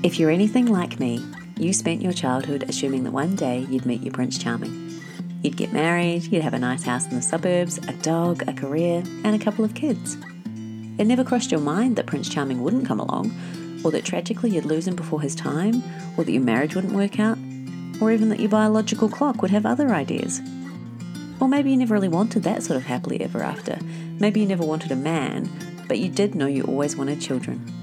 If you're anything like me, you spent your childhood assuming that one day you'd meet your Prince Charming. You'd get married, you'd have a nice house in the suburbs, a dog, a career, and a couple of kids. It never crossed your mind that Prince Charming wouldn't come along, or that tragically you'd lose him before his time, or that your marriage wouldn't work out, or even that your biological clock would have other ideas. Or maybe you never really wanted that sort of happily ever after. Maybe you never wanted a man, but you did know you always wanted children.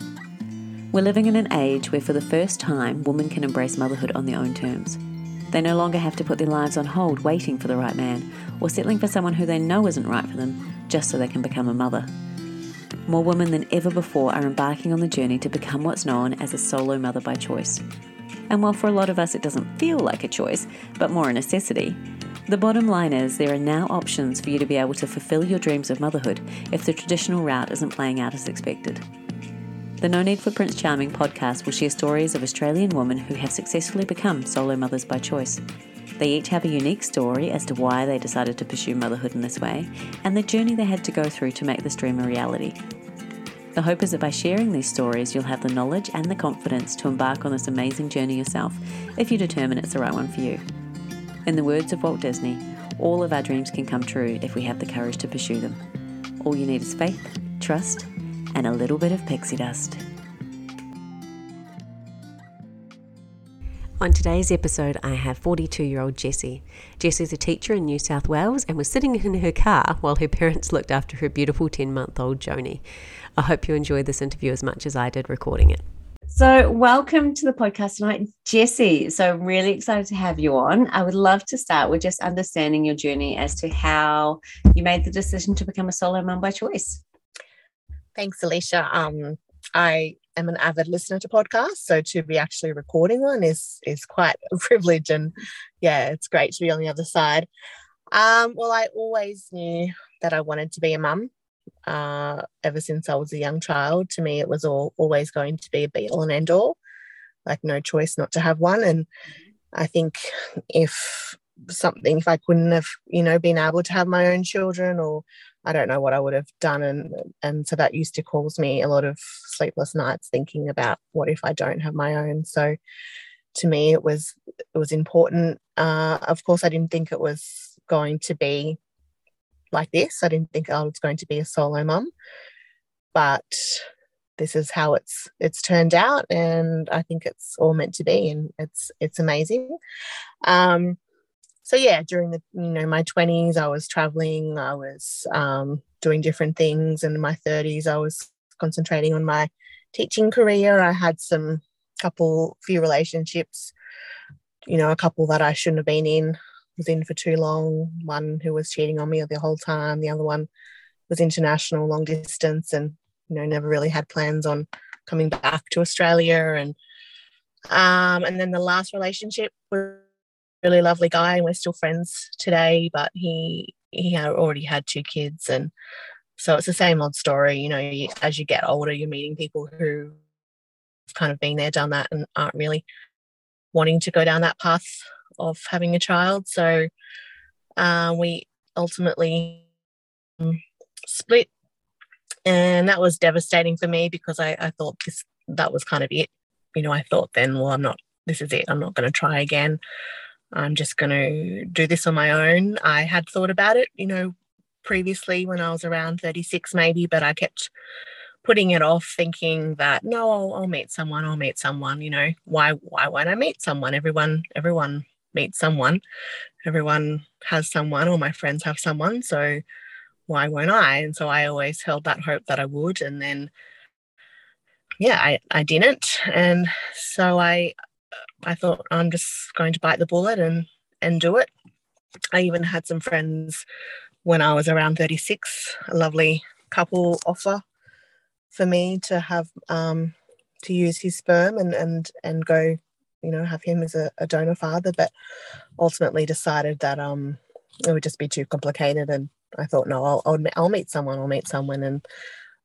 We're living in an age where, for the first time, women can embrace motherhood on their own terms. They no longer have to put their lives on hold waiting for the right man, or settling for someone who they know isn't right for them just so they can become a mother. More women than ever before are embarking on the journey to become what's known as a solo mother by choice. And while for a lot of us it doesn't feel like a choice, but more a necessity, the bottom line is there are now options for you to be able to fulfill your dreams of motherhood if the traditional route isn't playing out as expected. The No Need for Prince Charming podcast will share stories of Australian women who have successfully become solo mothers by choice. They each have a unique story as to why they decided to pursue motherhood in this way and the journey they had to go through to make this dream a reality. The hope is that by sharing these stories, you'll have the knowledge and the confidence to embark on this amazing journey yourself if you determine it's the right one for you. In the words of Walt Disney, all of our dreams can come true if we have the courage to pursue them. All you need is faith, trust, and a little bit of pixie dust. On today's episode, I have 42 year old Jessie. Jessie's a teacher in New South Wales and was sitting in her car while her parents looked after her beautiful 10 month old Joni. I hope you enjoyed this interview as much as I did recording it. So, welcome to the podcast tonight, Jessie. So, I'm really excited to have you on. I would love to start with just understanding your journey as to how you made the decision to become a solo mum by choice. Thanks, Alicia. Um, I am an avid listener to podcasts, so to be actually recording one is is quite a privilege, and yeah, it's great to be on the other side. Um, well, I always knew that I wanted to be a mum uh, ever since I was a young child. To me, it was all always going to be a be all and end all, like no choice not to have one. And I think if something, if I couldn't have, you know, been able to have my own children, or I don't know what I would have done. And and so that used to cause me a lot of sleepless nights thinking about what if I don't have my own. So to me, it was it was important. Uh, of course, I didn't think it was going to be like this. I didn't think I was going to be a solo mum, but this is how it's it's turned out, and I think it's all meant to be, and it's it's amazing. Um, so yeah, during the you know my twenties, I was traveling, I was um, doing different things, and in my thirties, I was concentrating on my teaching career. I had some couple few relationships, you know, a couple that I shouldn't have been in was in for too long, one who was cheating on me the whole time, the other one was international, long distance, and you know, never really had plans on coming back to Australia. And um, and then the last relationship was really lovely guy, and we're still friends today. But he he already had two kids, and so it's the same old story. You know, as you get older, you're meeting people who kind of been there, done that, and aren't really wanting to go down that path of having a child. So uh, we ultimately um, split, and that was devastating for me because I, I thought this that was kind of it. You know, I thought then, well, I'm not. This is it. I'm not going to try again. I'm just going to do this on my own. I had thought about it, you know, previously when I was around 36, maybe, but I kept putting it off thinking that no I'll, I'll, meet someone i'll meet someone you know why why won't i meet someone everyone everyone meet someone. Everyone has someone, or my friends have someone. So why won't I? And so I always held that hope that I would. And then, yeah, I, I didn't. And so I, I thought I'm just going to bite the bullet and, and do it. I even had some friends when I was around 36, a lovely couple offer for me to have um, to use his sperm and and and go you know, have him as a, a donor father, but ultimately decided that um, it would just be too complicated. And I thought, no, I'll, I'll, I'll meet someone, I'll meet someone. And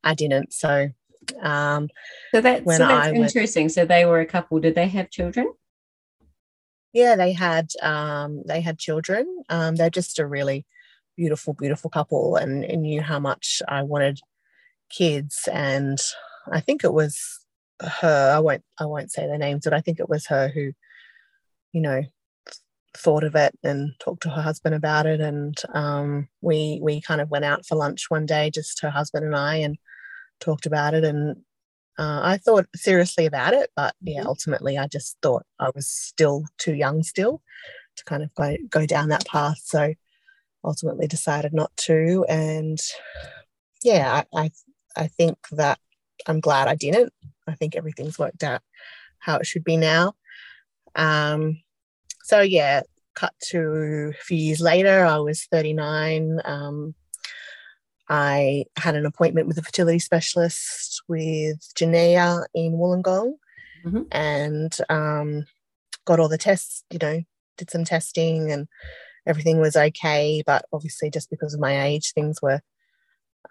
I didn't. So, um, so, that, so that's I interesting. Went, so they were a couple. Did they have children? Yeah, they had, um, they had children. Um, they're just a really beautiful, beautiful couple and, and knew how much I wanted kids. And I think it was her. I won't I won't say their names, but I think it was her who, you know, thought of it and talked to her husband about it. And um, we we kind of went out for lunch one day, just her husband and I, and talked about it. And uh, I thought seriously about it, but yeah, mm-hmm. ultimately I just thought I was still too young still to kind of go, go down that path. So ultimately decided not to. And yeah, I, I, I think that I'm glad I didn't. I think everything's worked out how it should be now. Um, so yeah, cut to a few years later, I was 39. Um, I had an appointment with a fertility specialist with Genea in Wollongong mm-hmm. and um, got all the tests, you know, did some testing and everything was okay. But obviously, just because of my age, things were,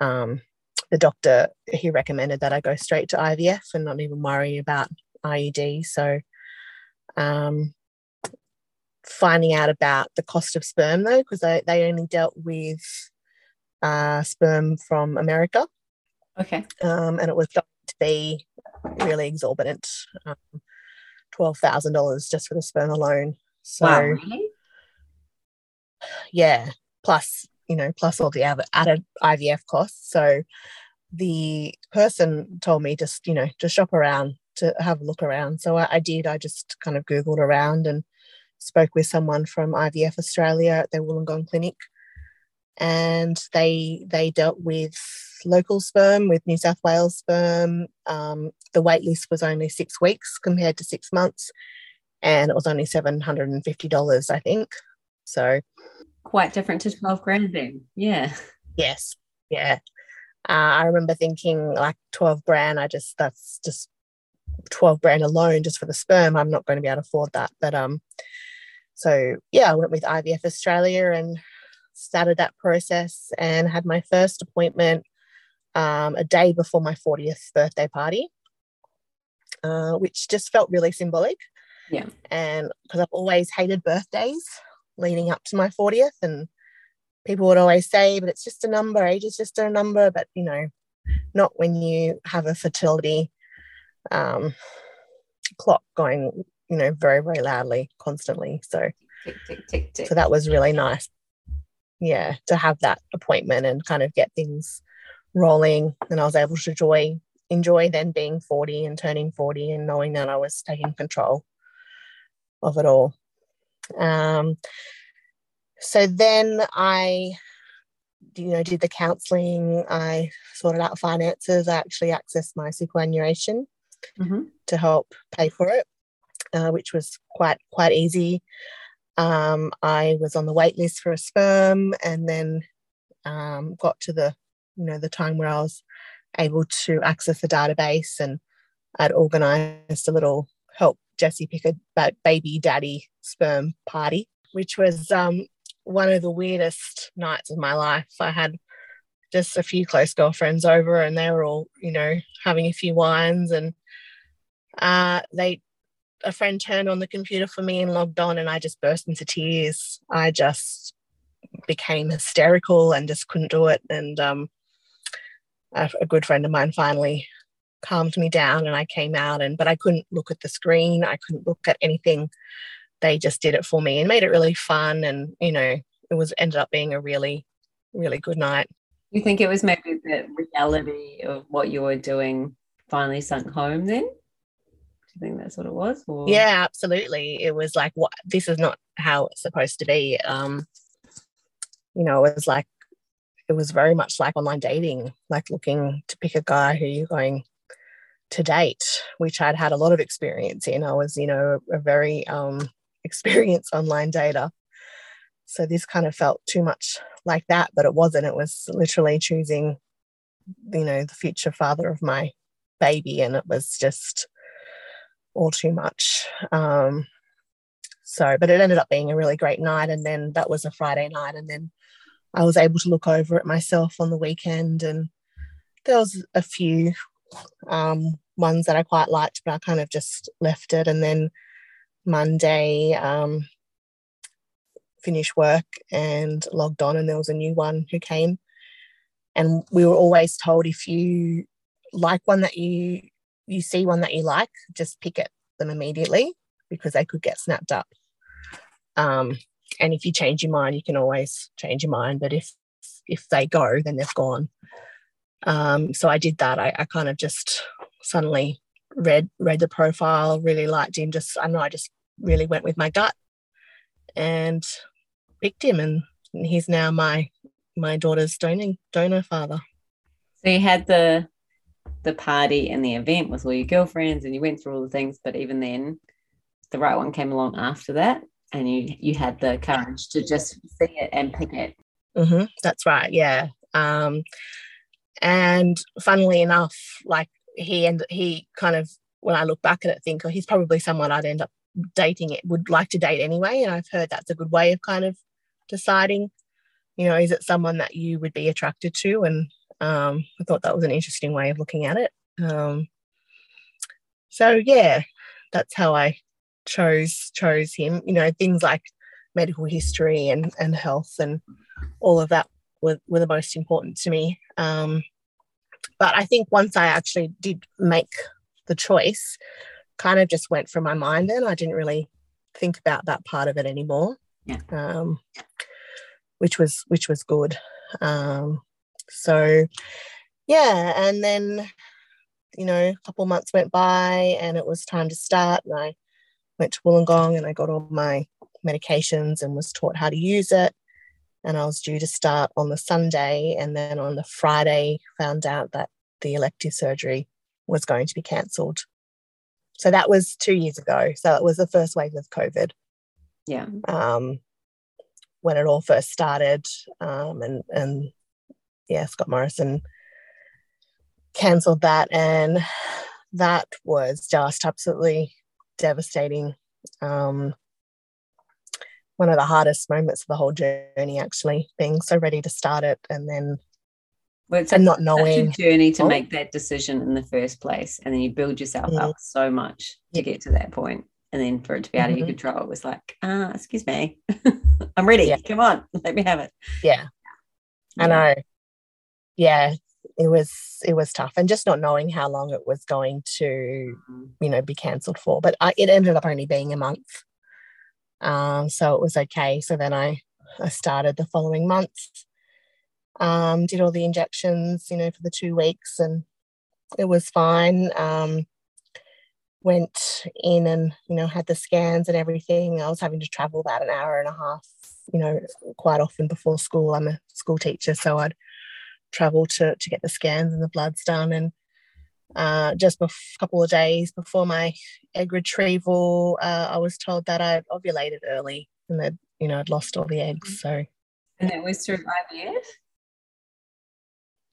um, the doctor, he recommended that I go straight to IVF and not even worry about IUI. So, um, finding out about the cost of sperm though, because they, they only dealt with uh, sperm from America. Okay. Um, and it was going to be really exorbitant um, $12,000 just for the sperm alone. So, wow, really? yeah, plus, you know, plus all the other added IVF costs. So the person told me just, you know, to shop around, to have a look around. So I, I did. I just kind of Googled around and spoke with someone from IVF Australia at their Wollongong clinic, and they they dealt with local sperm with New South Wales sperm. Um, the wait list was only six weeks compared to six months, and it was only seven hundred and fifty dollars, I think. So quite different to twelve grand then. Yeah. Yes. Yeah. Uh, I remember thinking like twelve grand. I just that's just 12 grand alone just for the sperm i'm not going to be able to afford that but um so yeah, I went with IVF Australia and started that process and had my first appointment um, a day before my 40th birthday party, uh, which just felt really symbolic. Yeah. And because I've always hated birthdays leading up to my 40th, and people would always say, but it's just a number, age is just a number, but you know, not when you have a fertility um, clock going you know, very, very loudly constantly. So, tick, tick, tick, tick. so that was really nice. Yeah, to have that appointment and kind of get things rolling. And I was able to enjoy enjoy then being 40 and turning 40 and knowing that I was taking control of it all. Um, so then I, you know, did the counselling. I sorted out finances. I actually accessed my superannuation mm-hmm. to help pay for it uh, which was quite quite easy. Um, I was on the wait list for a sperm, and then um, got to the you know the time where I was able to access the database, and I'd organised a little help Jessie pick a baby daddy sperm party, which was um, one of the weirdest nights of my life. I had just a few close girlfriends over, and they were all you know having a few wines, and uh, they a friend turned on the computer for me and logged on, and I just burst into tears. I just became hysterical and just couldn't do it. And um, a, a good friend of mine finally calmed me down, and I came out. And but I couldn't look at the screen. I couldn't look at anything. They just did it for me and made it really fun. And you know, it was ended up being a really, really good night. You think it was maybe the reality of what you were doing finally sunk home then? You think that's what it was? Or? Yeah, absolutely. It was like, what? This is not how it's supposed to be. Um, you know, it was like, it was very much like online dating, like looking to pick a guy who you're going to date, which I'd had a lot of experience in. I was, you know, a very um, experienced online dater. So this kind of felt too much like that, but it wasn't. It was literally choosing, you know, the future father of my baby. And it was just, all too much. Um, so, but it ended up being a really great night. And then that was a Friday night. And then I was able to look over it myself on the weekend. And there was a few um, ones that I quite liked, but I kind of just left it. And then Monday, um, finished work and logged on, and there was a new one who came. And we were always told if you like one that you you see one that you like, just pick at them immediately because they could get snapped up. Um, and if you change your mind, you can always change your mind. But if if they go, then they've gone. Um, so I did that. I, I kind of just suddenly read read the profile, really liked him. Just I know I just really went with my gut and picked him, and he's now my my daughter's donor donor father. So you had the the party and the event with all your girlfriends, and you went through all the things. But even then, the right one came along after that, and you you had the courage to just see it and pick it. Mm-hmm, that's right. Yeah. Um, and funnily enough, like he and he kind of when I look back at it, think oh, he's probably someone I'd end up dating it would like to date anyway. And I've heard that's a good way of kind of deciding, you know, is it someone that you would be attracted to? And um, I thought that was an interesting way of looking at it. Um, so yeah, that's how I chose chose him. You know, things like medical history and and health and all of that were, were the most important to me. Um, but I think once I actually did make the choice, kind of just went from my mind then. I didn't really think about that part of it anymore. Yeah. Um, which was which was good. Um, so yeah, and then you know, a couple months went by and it was time to start and I went to Wollongong and I got all my medications and was taught how to use it and I was due to start on the Sunday. And then on the Friday, found out that the elective surgery was going to be cancelled. So that was two years ago. So it was the first wave of COVID. Yeah. Um, when it all first started, um, and and yeah, Scott Morrison cancelled that, and that was just absolutely devastating. Um, one of the hardest moments of the whole journey, actually, being so ready to start it and then well, it's and not knowing journey to oh. make that decision in the first place, and then you build yourself mm. up so much to get to that point, and then for it to be out mm-hmm. of your mm-hmm. control, it was like, ah, excuse me, I'm ready. Yeah. Come on, let me have it. Yeah, yeah. I know. Yeah, it was it was tough, and just not knowing how long it was going to, mm-hmm. you know, be cancelled for. But I, it ended up only being a month. Um, so it was okay. So then I, I started the following month, um, did all the injections, you know, for the two weeks, and it was fine. Um, went in and you know had the scans and everything. I was having to travel about an hour and a half, you know, quite often before school. I'm a school teacher, so I'd travel to to get the scans and the bloods done and uh, just a couple of days before my egg retrieval, uh, I was told that I'd ovulated early and that, you know, I'd lost all the eggs. So, and that was through IVF?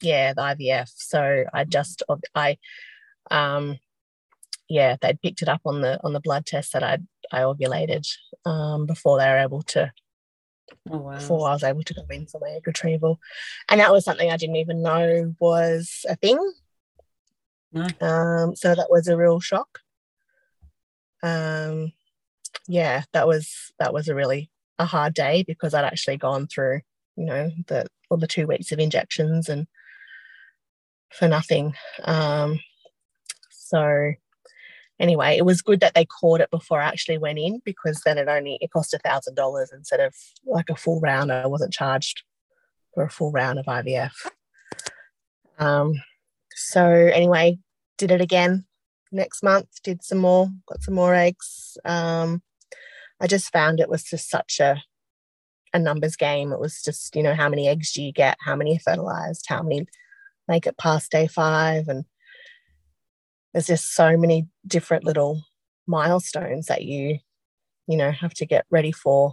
Yeah, the IVF. So I just, I, um, yeah, they'd picked it up on the on the blood test that I'd I ovulated um, before they were able to Oh, wow. before I was able to go in for my egg retrieval. And that was something I didn't even know was a thing. No. Um, so that was a real shock. Um, yeah, that was that was a really a hard day because I'd actually gone through, you know, the all the two weeks of injections and for nothing. Um, so anyway, it was good that they caught it before I actually went in because then it only it cost a thousand dollars instead of like a full round. I wasn't charged for a full round of IVF. Um, so anyway, did it again next month, did some more, got some more eggs. Um, I just found it was just such a a numbers game. It was just, you know, how many eggs do you get? How many fertilized? How many make it past day five? And there's just so many different little milestones that you, you know, have to get ready for,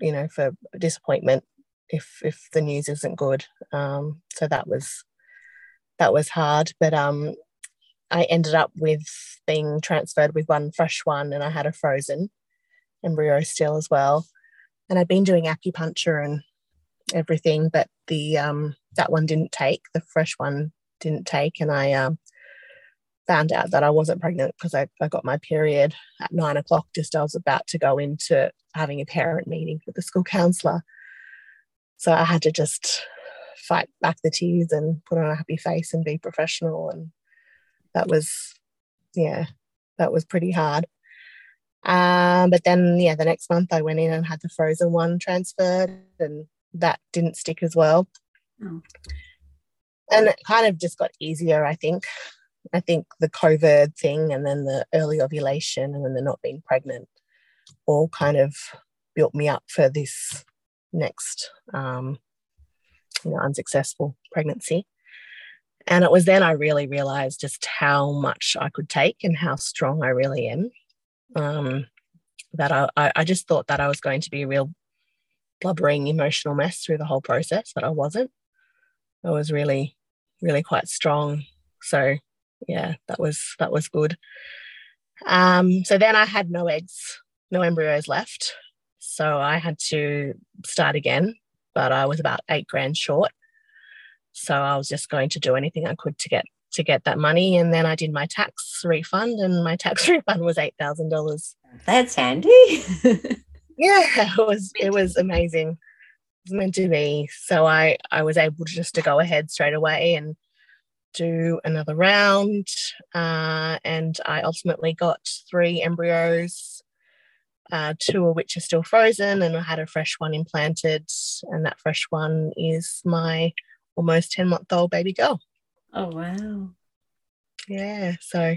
you know, for disappointment if if the news isn't good. Um, so that was that was hard. But um, I ended up with being transferred with one fresh one, and I had a frozen embryo still as well. And I'd been doing acupuncture and everything, but the um, that one didn't take. The fresh one didn't take, and I um, found out that I wasn't pregnant because I, I got my period at nine o'clock. Just I was about to go into having a parent meeting with the school counselor, so I had to just fight back the tears and put on a happy face and be professional and that was yeah, that was pretty hard. Um, but then, yeah, the next month I went in and had the frozen one transferred, and that didn't stick as well. Oh. And it kind of just got easier, I think. I think the COVID thing and then the early ovulation and then the not being pregnant all kind of built me up for this next um, you know, unsuccessful pregnancy. And it was then I really realized just how much I could take and how strong I really am. Um, that I, I just thought that I was going to be a real blubbering emotional mess through the whole process, but I wasn't. I was really, really quite strong. So yeah, that was that was good. Um, so then I had no eggs, no embryos left. So I had to start again, but I was about eight grand short. So I was just going to do anything I could to get to get that money. And then I did my tax refund, and my tax refund was eight thousand dollars. That's handy. yeah, it was it was amazing. It was meant to be. So I I was able to just to go ahead straight away and do another round. Uh, and I ultimately got three embryos, uh, two of which are still frozen, and I had a fresh one implanted. And that fresh one is my almost 10 month old baby girl. Oh, wow. Yeah. So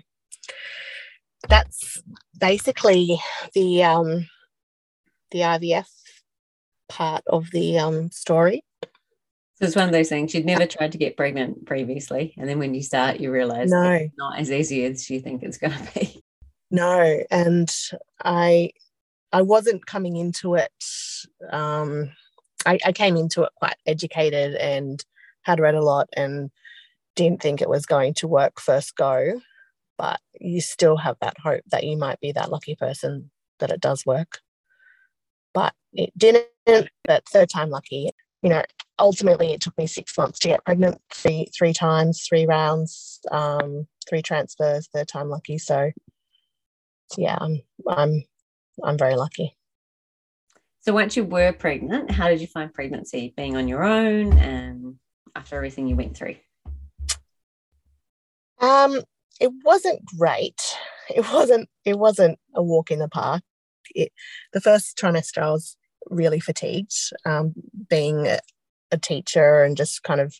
that's basically the um, the IVF part of the um, story. So it's one of those things you'd never tried to get pregnant previously, and then when you start, you realize no, it's not as easy as you think it's going to be. No, and I I wasn't coming into it. Um, I, I came into it quite educated and had read a lot and didn't think it was going to work first go, but you still have that hope that you might be that lucky person that it does work. But it didn't, but third time lucky. You know, ultimately it took me six months to get pregnant, three three times, three rounds, um, three transfers, third time lucky. So yeah, I'm I'm I'm very lucky. So once you were pregnant, how did you find pregnancy being on your own and after everything you went through? Um, it wasn't great. It wasn't. It wasn't a walk in the park. It, the first trimester, I was really fatigued, um, being a, a teacher and just kind of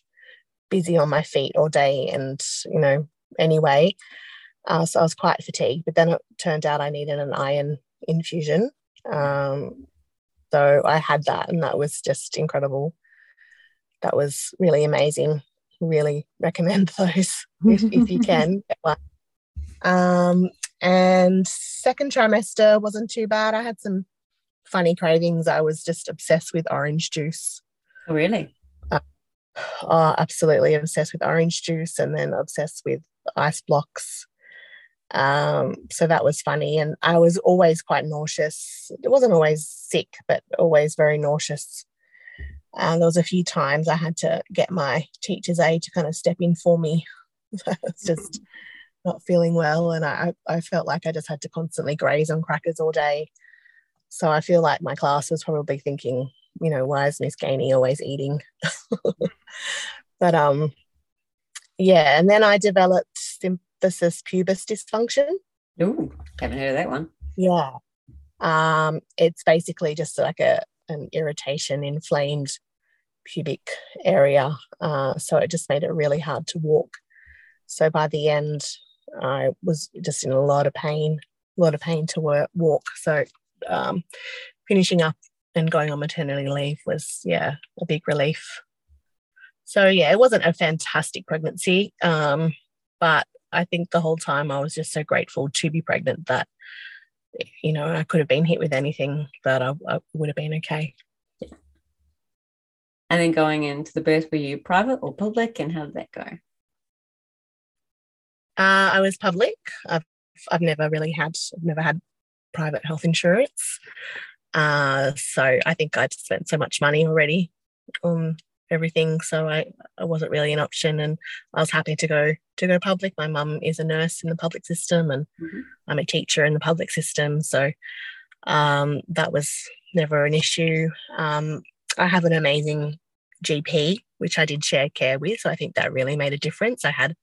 busy on my feet all day, and you know, anyway. Uh, so I was quite fatigued. But then it turned out I needed an iron infusion. Um, so I had that, and that was just incredible that was really amazing. Really recommend those if, if you can. Um, and second trimester wasn't too bad. I had some funny cravings. I was just obsessed with orange juice. Oh, really? Uh, oh, absolutely obsessed with orange juice and then obsessed with ice blocks. Um, so that was funny. And I was always quite nauseous. It wasn't always sick, but always very nauseous. And there was a few times I had to get my teacher's aide to kind of step in for me. I was just not feeling well, and I, I felt like I just had to constantly graze on crackers all day. So I feel like my class was probably thinking, you know, why is Miss Gainey always eating? but um, yeah, and then I developed symphysis pubis dysfunction. Ooh, haven't heard of that one. Yeah, um, it's basically just like a an irritation, inflamed pubic area. Uh, so it just made it really hard to walk. So by the end, I was just in a lot of pain, a lot of pain to work, walk. So um, finishing up and going on maternity leave was, yeah, a big relief. So yeah, it wasn't a fantastic pregnancy, um, but I think the whole time I was just so grateful to be pregnant that you know, I could have been hit with anything, but I, I would have been okay. Yeah. And then going into the birth, were you private or public, and how did that go? Uh, I was public. I've I've never really had I've never had private health insurance. Uh, so I think I'd spent so much money already on everything so I, I wasn't really an option and I was happy to go to go public my mum is a nurse in the public system and mm-hmm. I'm a teacher in the public system so um, that was never an issue um, I have an amazing GP which I did share care with so I think that really made a difference I had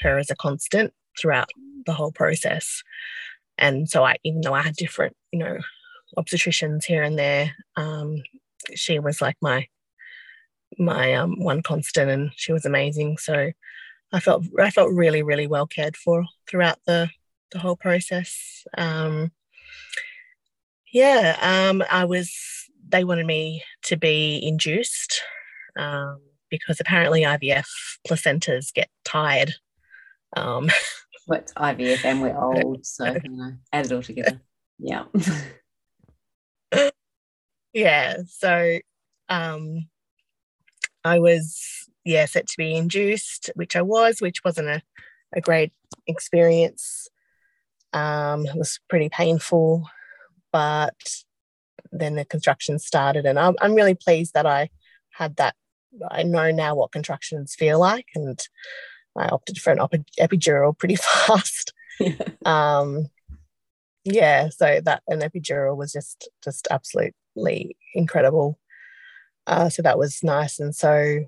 her as a constant throughout the whole process. And so I, even though I had different, you know, obstetricians here and there, um, she was like my my um, one constant, and she was amazing. So I felt I felt really really well cared for throughout the the whole process. Um, yeah, um, I was. They wanted me to be induced um, because apparently IVF placentas get tired. Um, What's IVF and we're old, so you know, add it all together. Yeah. yeah. So um, I was yeah set to be induced, which I was, which wasn't a, a great experience. Um, it was pretty painful, but then the construction started, and I'm, I'm really pleased that I had that. I know now what contractions feel like, and I opted for an epidural pretty fast. Yeah. Um, yeah, so that an epidural was just just absolutely incredible. Uh, so that was nice, and so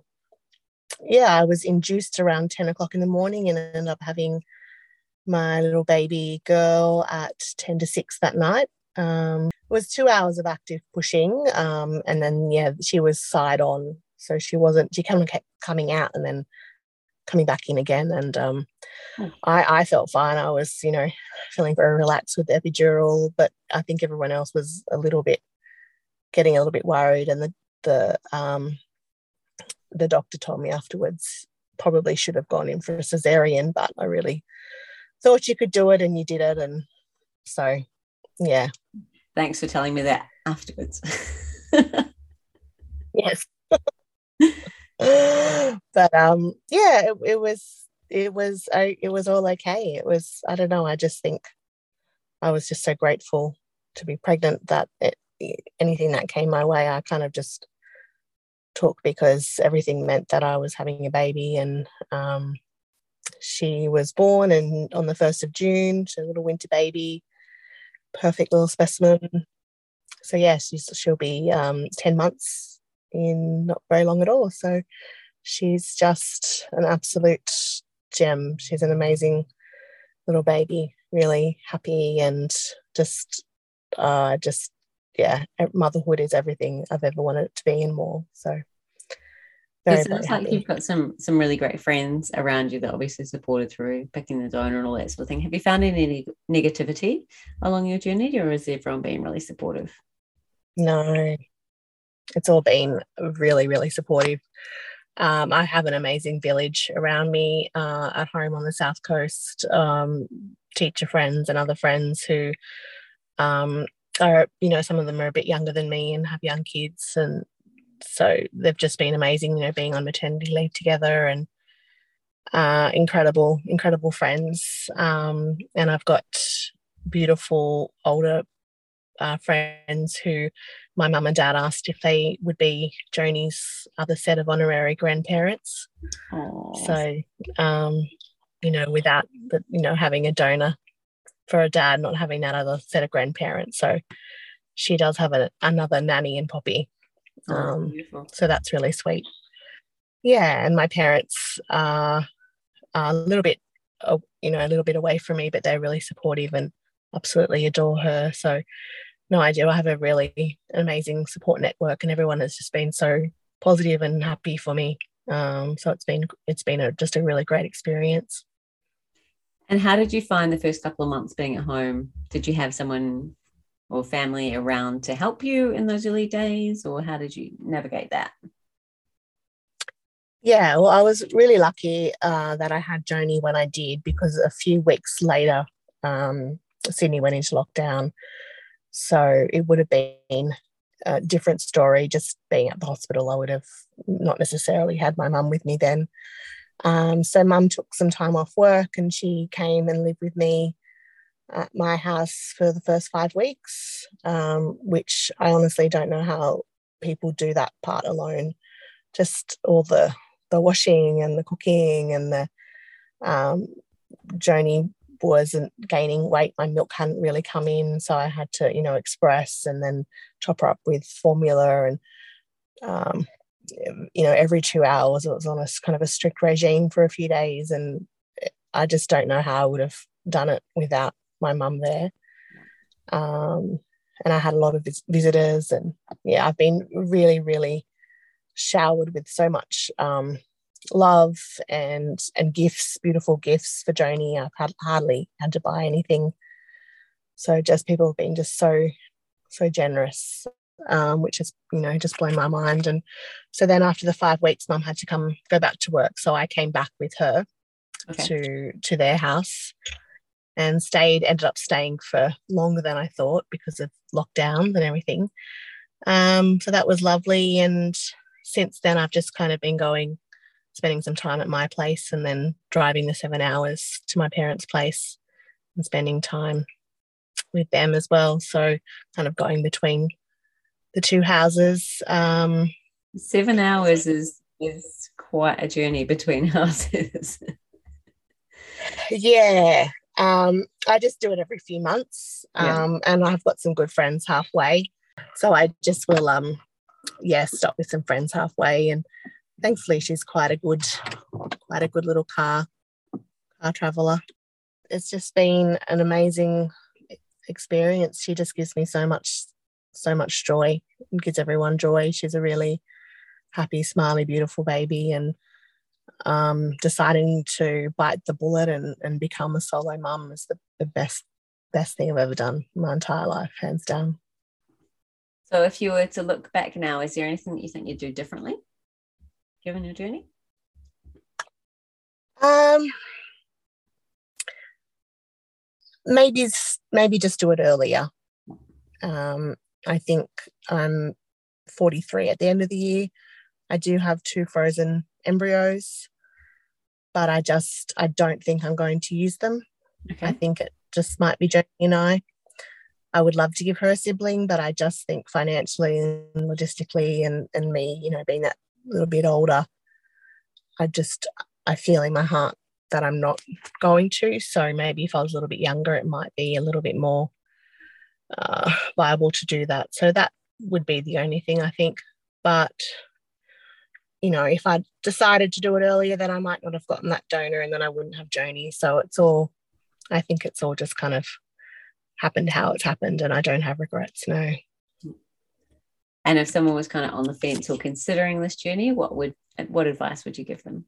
yeah, I was induced around ten o'clock in the morning, and ended up having my little baby girl at 10 to 6 that night. Um, it was two hours of active pushing. Um, and then, yeah, she was side on. So she wasn't, she kind of kept coming out and then coming back in again. And um, oh. I, I felt fine. I was, you know, feeling very relaxed with the epidural, but I think everyone else was a little bit getting a little bit worried. And the, the, um, the doctor told me afterwards probably should have gone in for a cesarean, but I really thought you could do it and you did it. And so, yeah. Thanks for telling me that afterwards. yes. but um, yeah, it, it was it was I, it was all okay. It was I don't know. I just think I was just so grateful to be pregnant that it, anything that came my way, I kind of just took because everything meant that I was having a baby and um, she was born and on the 1st of June, she's a little winter baby, perfect little specimen. So, yeah, she'll be um, 10 months in not very long at all. So, she's just an absolute gem. She's an amazing little baby, really happy and just, uh, just, yeah, motherhood is everything I've ever wanted it to be and more. So, very, it sounds like you've got some some really great friends around you that obviously supported through picking the donor and all that sort of thing. Have you found any negativity along your journey, or has everyone been really supportive? No, it's all been really, really supportive. Um, I have an amazing village around me uh, at home on the south coast. Um, teacher friends and other friends who um, are, you know, some of them are a bit younger than me and have young kids, and so they've just been amazing, you know, being on maternity leave together and uh, incredible, incredible friends. Um, and I've got beautiful older uh, friends who my mum and dad asked if they would be Joni's other set of honorary grandparents. Aww. So, um, you know, without the, you know, having a donor for a dad, not having that other set of grandparents. So she does have a, another nanny and Poppy. Oh, um, so that's really sweet. Yeah, and my parents are, are a little bit, uh, you know, a little bit away from me, but they're really supportive and absolutely adore her. So, no idea. I have a really amazing support network, and everyone has just been so positive and happy for me. Um, so it's been it's been a, just a really great experience. And how did you find the first couple of months being at home? Did you have someone or family around to help you in those early days, or how did you navigate that? Yeah, well, I was really lucky uh, that I had Joni when I did because a few weeks later, um, Sydney went into lockdown. So it would have been a different story just being at the hospital. I would have not necessarily had my mum with me then. Um, so mum took some time off work and she came and lived with me at my house for the first five weeks, um, which I honestly don't know how people do that part alone. Just all the the washing and the cooking and the um, Joni wasn't gaining weight. My milk hadn't really come in, so I had to, you know, express and then top her up with formula and um, you know every two hours it was on a kind of a strict regime for a few days and I just don't know how I would have done it without my mum there. Um, and I had a lot of vis- visitors, and yeah, I've been really, really showered with so much um, love and and gifts, beautiful gifts for Joni. I've had, hardly had to buy anything, so just people have been just so so generous, um, which has you know just blown my mind. And so then after the five weeks, Mum had to come go back to work, so I came back with her okay. to to their house and stayed ended up staying for longer than I thought because of lockdowns and everything. Um, so that was lovely. And since then, I've just kind of been going, spending some time at my place and then driving the seven hours to my parents' place and spending time with them as well. So kind of going between the two houses. Um, seven hours is is quite a journey between houses. yeah. Um, I just do it every few months. Um, yeah. and I've got some good friends halfway. So I just will um yeah, stop with some friends halfway and thankfully she's quite a good quite a good little car car traveler. It's just been an amazing experience. She just gives me so much so much joy and gives everyone joy. She's a really happy, smiley, beautiful baby and um, deciding to bite the bullet and, and become a solo mum is the, the best best thing I've ever done my entire life, hands down. So if you were to look back now, is there anything that you think you'd do differently given your journey? Um maybe maybe just do it earlier. Um, I think I'm 43 at the end of the year. I do have two frozen embryos, but I just I don't think I'm going to use them. Okay. I think it just might be Joni and I. I would love to give her a sibling, but I just think financially and logistically and, and me, you know, being that little bit older, I just I feel in my heart that I'm not going to. So maybe if I was a little bit younger, it might be a little bit more uh, viable to do that. So that would be the only thing I think. But you know, if I decided to do it earlier, then I might not have gotten that donor and then I wouldn't have Joni. So it's all, I think it's all just kind of happened how it's happened and I don't have regrets, no. And if someone was kind of on the fence or considering this journey, what would what advice would you give them?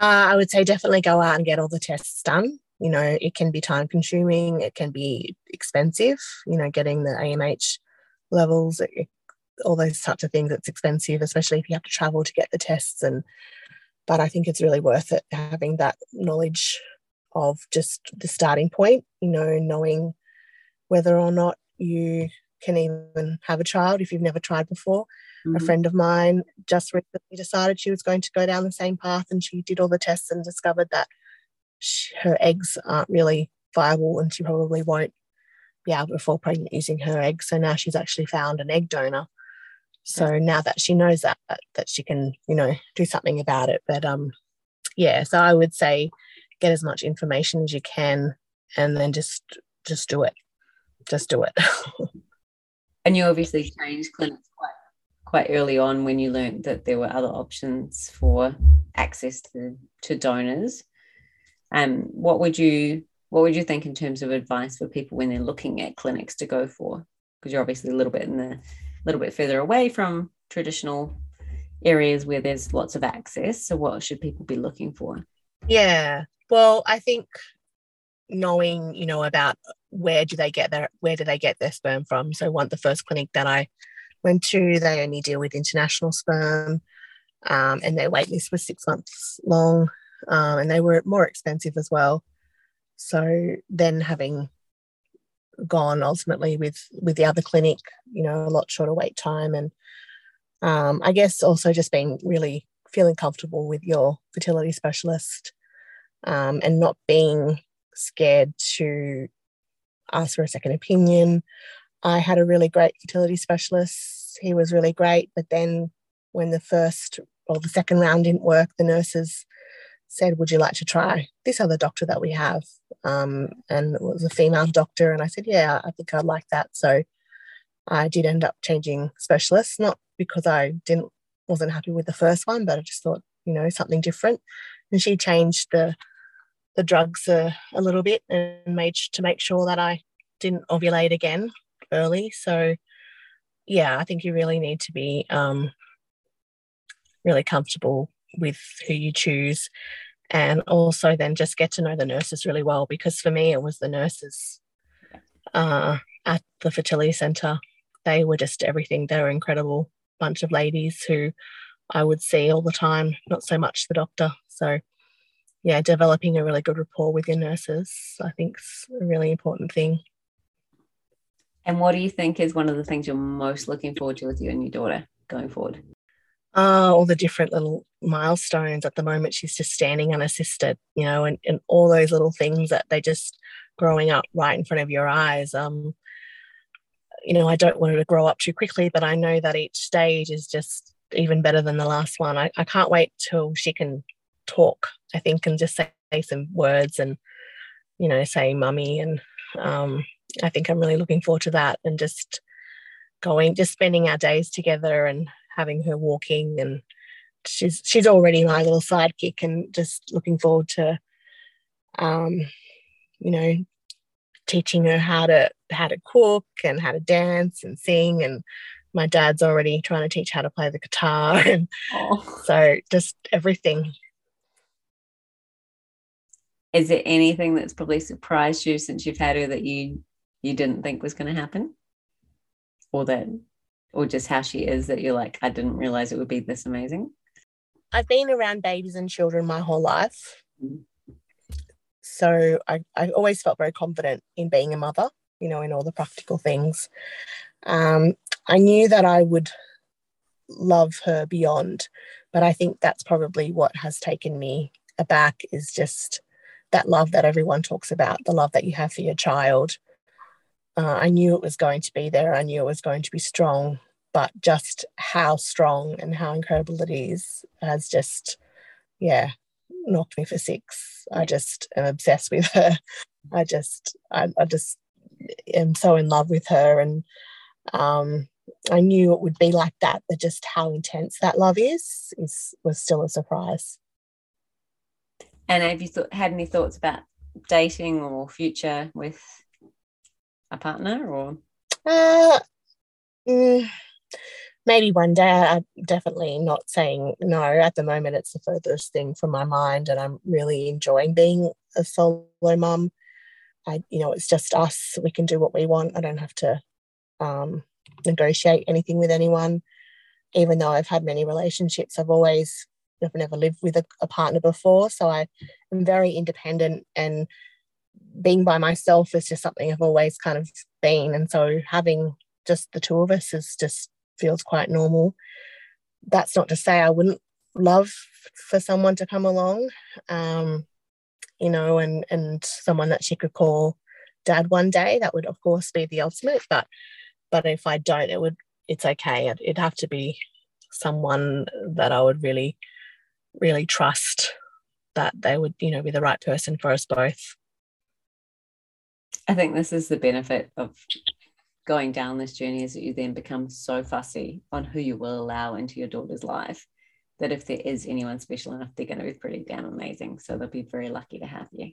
Uh, I would say definitely go out and get all the tests done. You know, it can be time consuming, it can be expensive, you know, getting the AMH levels, all those types of things. It's expensive, especially if you have to travel to get the tests. And but I think it's really worth it having that knowledge of just the starting point. You know, knowing whether or not you can even have a child if you've never tried before. Mm-hmm. A friend of mine just recently decided she was going to go down the same path, and she did all the tests and discovered that she, her eggs aren't really viable, and she probably won't be able to fall pregnant using her eggs. So now she's actually found an egg donor so now that she knows that that she can you know do something about it but um yeah so i would say get as much information as you can and then just just do it just do it and you obviously changed clinics quite quite early on when you learned that there were other options for access to, to donors um what would you what would you think in terms of advice for people when they're looking at clinics to go for because you're obviously a little bit in the a little bit further away from traditional areas where there's lots of access. So, what should people be looking for? Yeah, well, I think knowing, you know, about where do they get their where do they get their sperm from. So, one the first clinic that I went to, they only deal with international sperm, um, and their wait list was six months long, um, and they were more expensive as well. So then having gone ultimately with with the other clinic you know a lot shorter wait time and um, i guess also just being really feeling comfortable with your fertility specialist um, and not being scared to ask for a second opinion i had a really great fertility specialist he was really great but then when the first or the second round didn't work the nurses said, Would you like to try this other doctor that we have? Um, and it was a female doctor. And I said, Yeah, I think I'd like that. So I did end up changing specialists, not because I didn't wasn't happy with the first one, but I just thought, you know, something different. And she changed the the drugs a, a little bit and made to make sure that I didn't ovulate again early. So yeah, I think you really need to be um, really comfortable with who you choose and also then just get to know the nurses really well because for me it was the nurses uh, at the fertility center. They were just everything. They were incredible bunch of ladies who i would see all the time not so much the doctor. So yeah developing a really good rapport with your nurses i think is a really important thing. And what do you think is one of the things you're most looking forward to with you and your daughter going forward? Uh, all the different little milestones. At the moment she's just standing unassisted you know and, and all those little things that they just growing up right in front of your eyes. Um you know i don't want her to grow up too quickly but i know that each stage is just even better than the last one. I, I can't wait till she can talk i think and just say, say some words and you know say mummy and um i think i'm really looking forward to that and just going just spending our days together and having her walking and she's she's already my little sidekick and just looking forward to um you know teaching her how to how to cook and how to dance and sing and my dad's already trying to teach how to play the guitar and oh. so just everything is there anything that's probably surprised you since you've had her that you you didn't think was going to happen or that or just how she is that you're like, I didn't realize it would be this amazing? I've been around babies and children my whole life. Mm-hmm. So I, I always felt very confident in being a mother, you know, in all the practical things. Um, I knew that I would love her beyond, but I think that's probably what has taken me aback is just that love that everyone talks about, the love that you have for your child, uh, I knew it was going to be there. I knew it was going to be strong, but just how strong and how incredible it is has just, yeah, knocked me for six. I just am obsessed with her. I just, I, I just am so in love with her. And um, I knew it would be like that, but just how intense that love is, is was still a surprise. And have you th- had any thoughts about dating or future with a partner or? Uh, mm, maybe one day. I'm definitely not saying no. At the moment, it's the furthest thing from my mind, and I'm really enjoying being a solo mum. I, you know, it's just us. We can do what we want. I don't have to um, negotiate anything with anyone. Even though I've had many relationships, I've always I've never lived with a, a partner before, so I am very independent and being by myself is just something I've always kind of been. And so having just the two of us is just feels quite normal. That's not to say I wouldn't love for someone to come along, um, you know, and and someone that she could call dad one day. That would of course be the ultimate. But but if I don't, it would it's okay. It'd, it'd have to be someone that I would really really trust that they would you know be the right person for us both. I think this is the benefit of going down this journey is that you then become so fussy on who you will allow into your daughter's life that if there is anyone special enough, they're going to be pretty damn amazing. So they'll be very lucky to have you.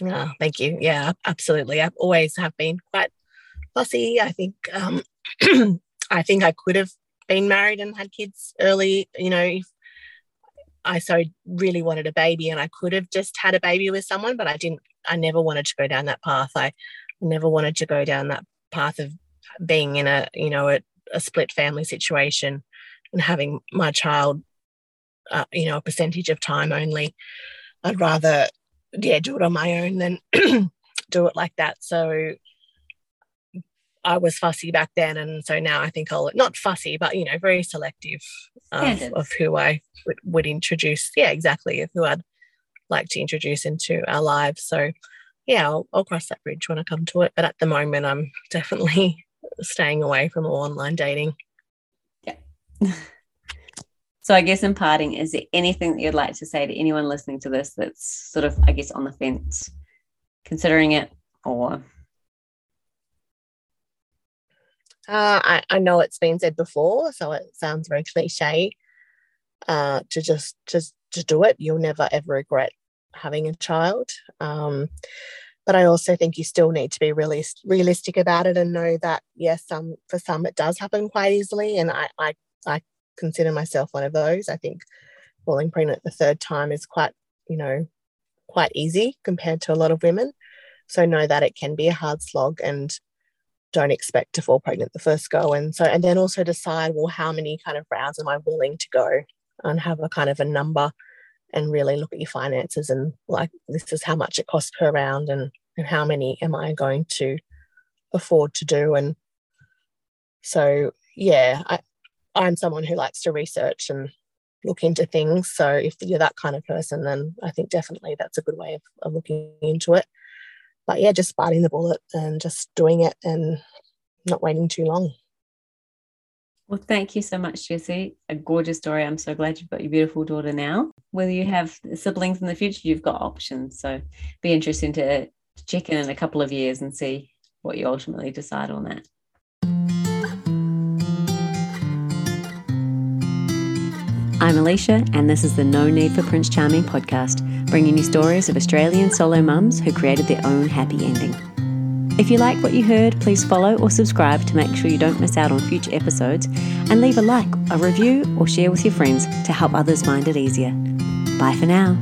Oh, thank you. Yeah, absolutely. I've always have been quite fussy. I think um, I think I could have been married and had kids early. You know, if I so really wanted a baby and I could have just had a baby with someone, but I didn't I never wanted to go down that path. I never wanted to go down that path of being in a, you know, a, a split family situation and having my child, uh, you know, a percentage of time only. I'd rather, yeah, do it on my own than do it like that. So I was fussy back then, and so now I think I'll not fussy, but you know, very selective of, of who I would, would, introduce. Yeah, exactly, of who I'd like to introduce into our lives. So, yeah, I'll, I'll cross that bridge when I come to it. But at the moment, I'm definitely staying away from all online dating. Yeah. so, I guess in parting, is there anything that you'd like to say to anyone listening to this that's sort of, I guess, on the fence, considering it, or Uh, I, I know it's been said before, so it sounds very cliche uh, to just just to do it, you'll never ever regret having a child. Um, but I also think you still need to be really realistic about it and know that yes, some for some it does happen quite easily, and I I, I consider myself one of those. I think falling pregnant the third time is quite you know quite easy compared to a lot of women. So know that it can be a hard slog and don't expect to fall pregnant the first go. And so, and then also decide, well, how many kind of rounds am I willing to go and have a kind of a number and really look at your finances and like, this is how much it costs per round and, and how many am I going to afford to do. And so, yeah, I, I'm someone who likes to research and look into things. So if you're that kind of person, then I think definitely that's a good way of, of looking into it. But yeah, just biting the bullet and just doing it and not waiting too long. Well, thank you so much, Jessie. A gorgeous story. I'm so glad you've got your beautiful daughter now. Whether you have siblings in the future, you've got options. So be interesting to check in in a couple of years and see what you ultimately decide on that. I'm Alicia, and this is the No Need for Prince Charming podcast, bringing you stories of Australian solo mums who created their own happy ending. If you like what you heard, please follow or subscribe to make sure you don't miss out on future episodes, and leave a like, a review, or share with your friends to help others find it easier. Bye for now.